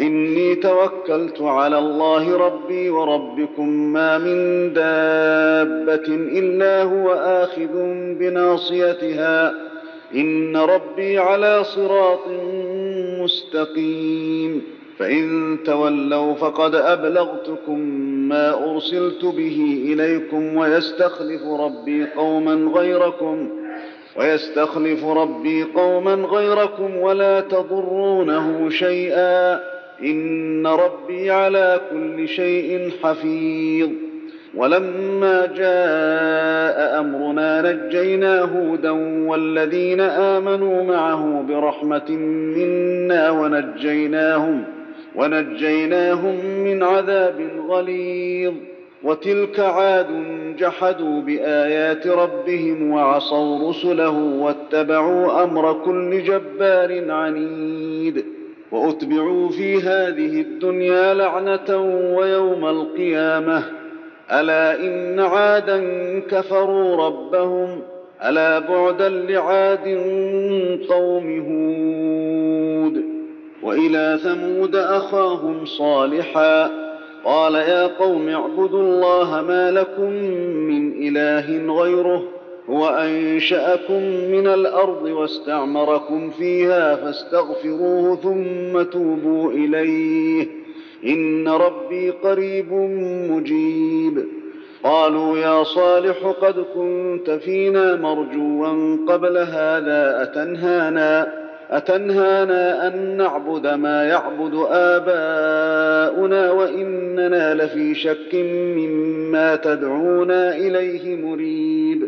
إني توكلت على الله ربي وربكم ما من دابة إلا هو آخذ بناصيتها. إن ربي على صراط مستقيم. فإن تولوا فقد أبلغتكم ما أرسلت به إليكم ويستخلف ربي قوما غيركم. ويستخلف ربي قوما غيركم ولا تضرونه شيئا. إن ربي على كل شيء حفيظ. ولما جاء أمرنا نجينا هودا والذين آمنوا معه برحمة منا ونجيناهم ونجيناهم من عذاب غليظ. وتلك عاد جحدوا بآيات ربهم وعصوا رسله واتبعوا أمر كل جبار عنيد. وأتبعوا في هذه الدنيا لعنة ويوم القيامة. ألا إن عادا كفروا ربهم ألا بعدا لعاد قوم هود. وإلى ثمود أخاهم صالحا. قال يا قوم اعبدوا الله ما لكم من إله غيره. هو انشاكم من الأرض واستعمركم فيها فاستغفروه ثم توبوا إليه. إن ربي قريب مجيب. قالوا يا صالح قد كنت فينا مرجوا قبل هذا أتنهانا أتنهانا أن نعبد ما يعبد آباؤنا وإننا لفي شك مما تدعونا إليه مريب.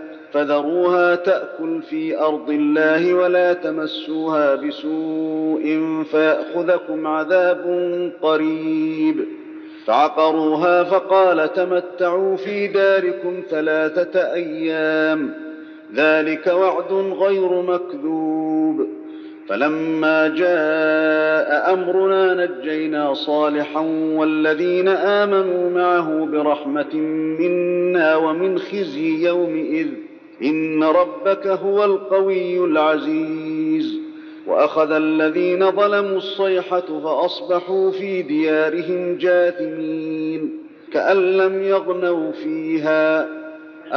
فذروها تأكل في أرض الله ولا تمسوها بسوء فيأخذكم عذاب قريب. فعقروها فقال تمتعوا في داركم ثلاثة أيام. ذلك وعد غير مكذوب. فلما جاء أمرنا نجينا صالحا والذين آمنوا معه برحمة منا ومن خزي يومئذ إن ربك هو القوي العزيز. وأخذ الذين ظلموا الصيحة فأصبحوا في ديارهم جاثمين. كأن لم يغنوا فيها.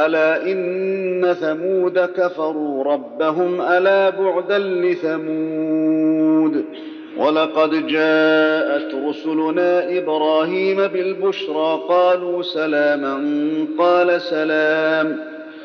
ألا إن ثمود كفروا ربهم ألا بعدا لثمود. ولقد جاءت رسلنا إبراهيم بالبشرى قالوا سلاما قال سلام.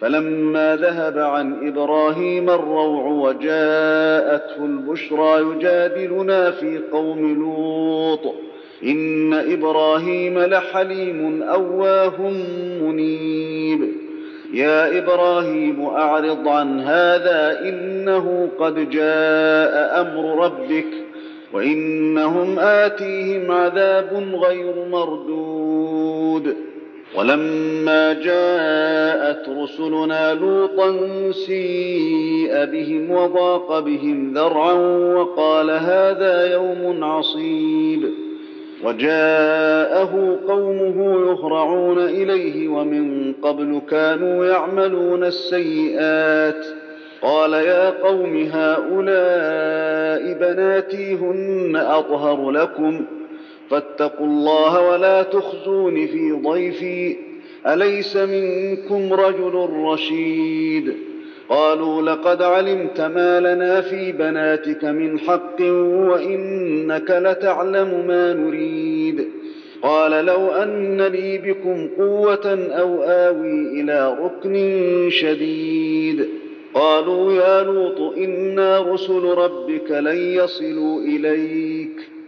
فلما ذهب عن إبراهيم الروع وجاءته البشرى يجادلنا في قوم لوط. إن إبراهيم لحليم أواه منيب. يا إبراهيم أعرض عن هذا إنه قد جاء أمر ربك وإنهم آتيهم عذاب غير مردود. ولما جاءت رسلنا لوطا سيء بهم وضاق بهم ذرعا وقال هذا يوم عصيب. وجاءه قومه يهرعون إليه ومن قبل كانوا يعملون السيئات. قال يا قوم هؤلاء بناتي هن أطهر لكم فاتقوا الله ولا تخزون في ضيفي. أليس منكم رجل رشيد؟ قالوا لقد علمت ما لنا في بناتك من حق وإنك لتعلم ما نريد. قال لو أن لي بكم قوة أو آوي إلى ركن شديد. قالوا يا لوط إنا رسل ربك لن يصلوا إليك.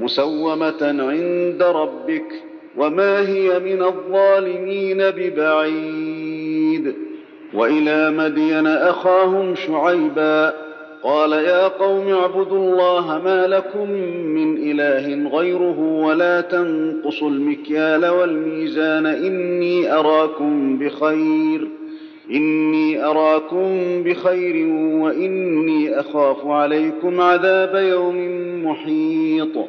مسومة عند ربك وما هي من الظالمين ببعيد. وإلى مدين أخاهم شعيبا قال يا قوم اعبدوا الله ما لكم من إله غيره ولا تنقصوا المكيال والميزان إني أراكم بخير إني أراكم بخير وإني أخاف عليكم عذاب يوم محيط.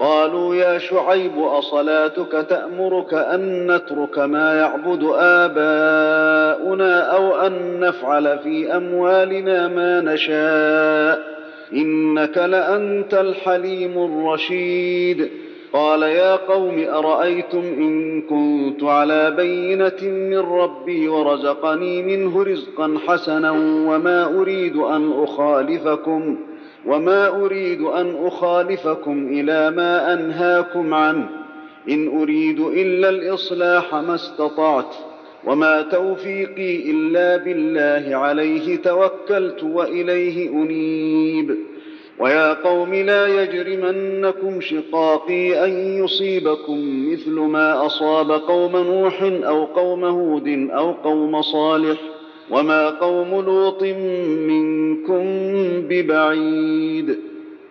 قالوا يا شعيب أصلاتك تأمرك أن نترك ما يعبد آباؤنا أو أن نفعل في أموالنا ما نشاء؟ إنك لأنت الحليم الرشيد. قال يا قوم أرأيتم إن كنت على بينة من ربي ورزقني منه رزقا حسنا وما أريد أن أخالفكم؟ وما اريد ان اخالفكم إلى ما انهاكم عنه. ان اريد الا الاصلاح ما استطعت. وما توفيقي الا بالله عليه توكلت واليه انيب. ويا قوم لا يجرمنكم شقاقي ان يصيبكم مثل ما اصاب قوم نوح أو قوم هود أو قوم صالح. وما قوم لوط منكم ببعيد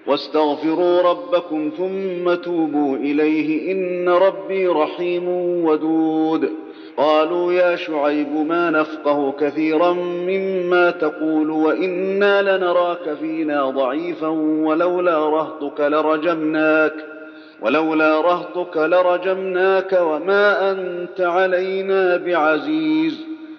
واستغفروا ربكم ثم توبوا اليه ان ربي رحيم ودود قالوا يا شعيب ما نفقه كثيرا مما تقول وأنا لنراك فينا ضعيفا ولولا رهطك لرجمناك ولولا رهطك لرجمناك وما انت علينا بعزيز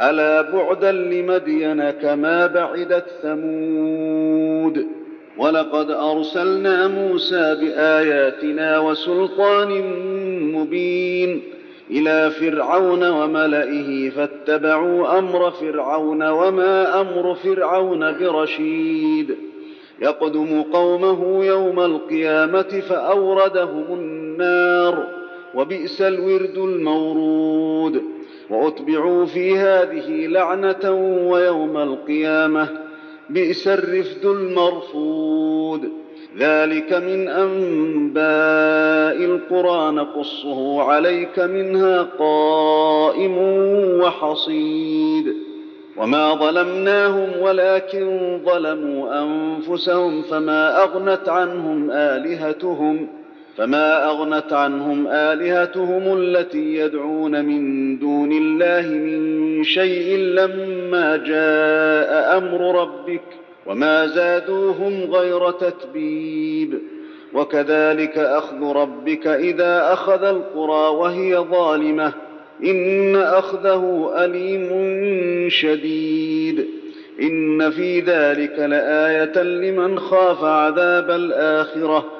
ألا بعدا لمدين كما بعدت ثمود؟ ولقد أرسلنا موسى بآياتنا وسلطان مبين إلى فرعون وملئه فاتبعوا أمر فرعون وما أمر فرعون برشيد. يقدم قومه يوم القيامة فأوردهم النار وبئس الورد المورود. وأتبعوا في هذه لعنة ويوم القيامة. بئس الرفد المرفود. ذلك من أنباء القرى نقصه عليك منها قائم وحصيد. وما ظلمناهم ولكن ظلموا أنفسهم فما أغنت عنهم آلهتهم. فما أغنت عنهم آلهتهم التي يدعون من دون الله من شيء لما جاء أمر ربك وما زادوهم غير تتبيب. وكذلك أخذ ربك إذا أخذ القرى وهي ظالمة. إن أخذه أليم شديد. إن في ذلك لآية لمن خاف عذاب الآخرة.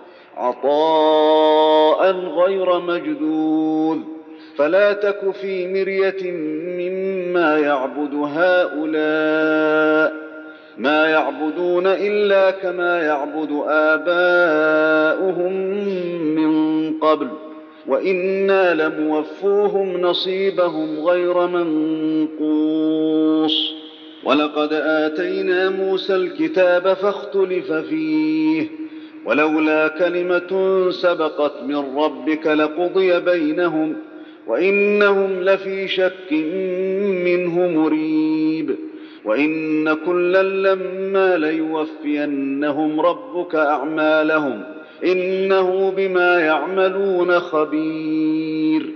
عطاء غير مجدود فلا تك في مرية مما يعبد هؤلاء ما يعبدون إلا كما يعبد آباؤهم من قبل. وإنا لموفوهم نصيبهم غير منقوص. ولقد آتينا موسى الكتاب فاختلف فيه. ولولا كلمة سبقت من ربك لقضي بينهم وإنهم لفي شك منه مريب وإن كلا لما ليوفينهم ربك أعمالهم إنه بما يعملون خبير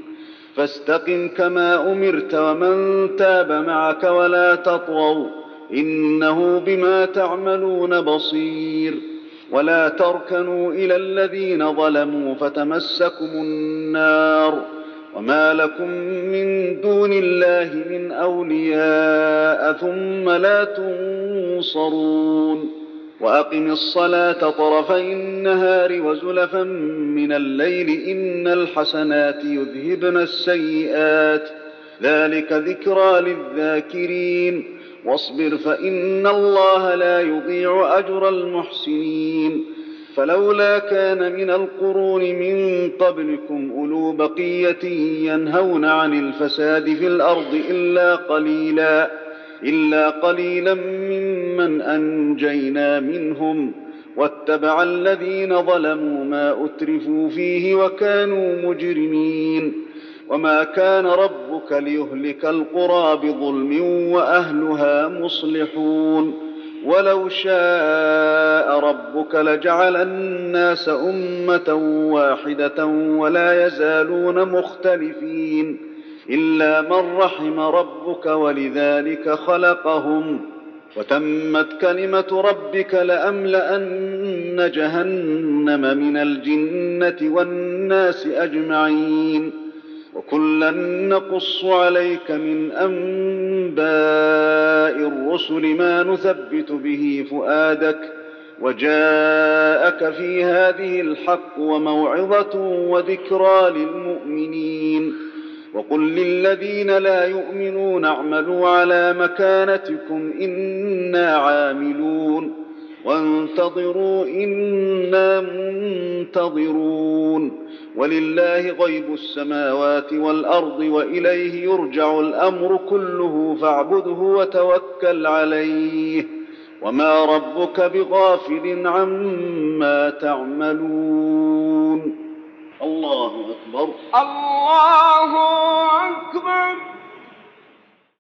فاستقم كما أمرت ومن تاب معك ولا تطغوا إنه بما تعملون بصير ولا تركنوا إلى الذين ظلموا فتمسكم النار وما لكم من دون الله من اولياء ثم لا تنصرون واقم الصلاه طرفي النهار وزلفا من الليل ان الحسنات يذهبن السيئات ذلك ذكرى للذاكرين واصبر فإن الله لا يضيع أجر المحسنين. فلولا كان من القرون من قبلكم أولو بقية ينهون عن الفساد في الأرض إلا قليلا إلا قليلا ممن أنجينا منهم. واتبع الذين ظلموا ما أترفوا فيه وكانوا مجرمين. وما كان ربك ليهلك القرى بظلم وأهلها مصلحون. ولو شاء ربك لجعل الناس أمة واحدة ولا يزالون مختلفين. إلا من رحم ربك ولذلك خلقهم. وتمت كلمة ربك لأملأن جهنم من الجنة والناس أجمعين. وكلا نقص عليك من أنباء الرسل ما نثبت به فؤادك وجاءك في هذه الحق وموعظة وذكرى للمؤمنين. وقل للذين لا يؤمنون اعملوا على مكانتكم إنا عاملون. وانتظروا إنا منتظرون. ولله غيب السماوات والأرض وإليه يرجع الأمر كله فاعبده وتوكل عليه. وما ربك بغافل عما تعملون. الله أكبر. الله أكبر.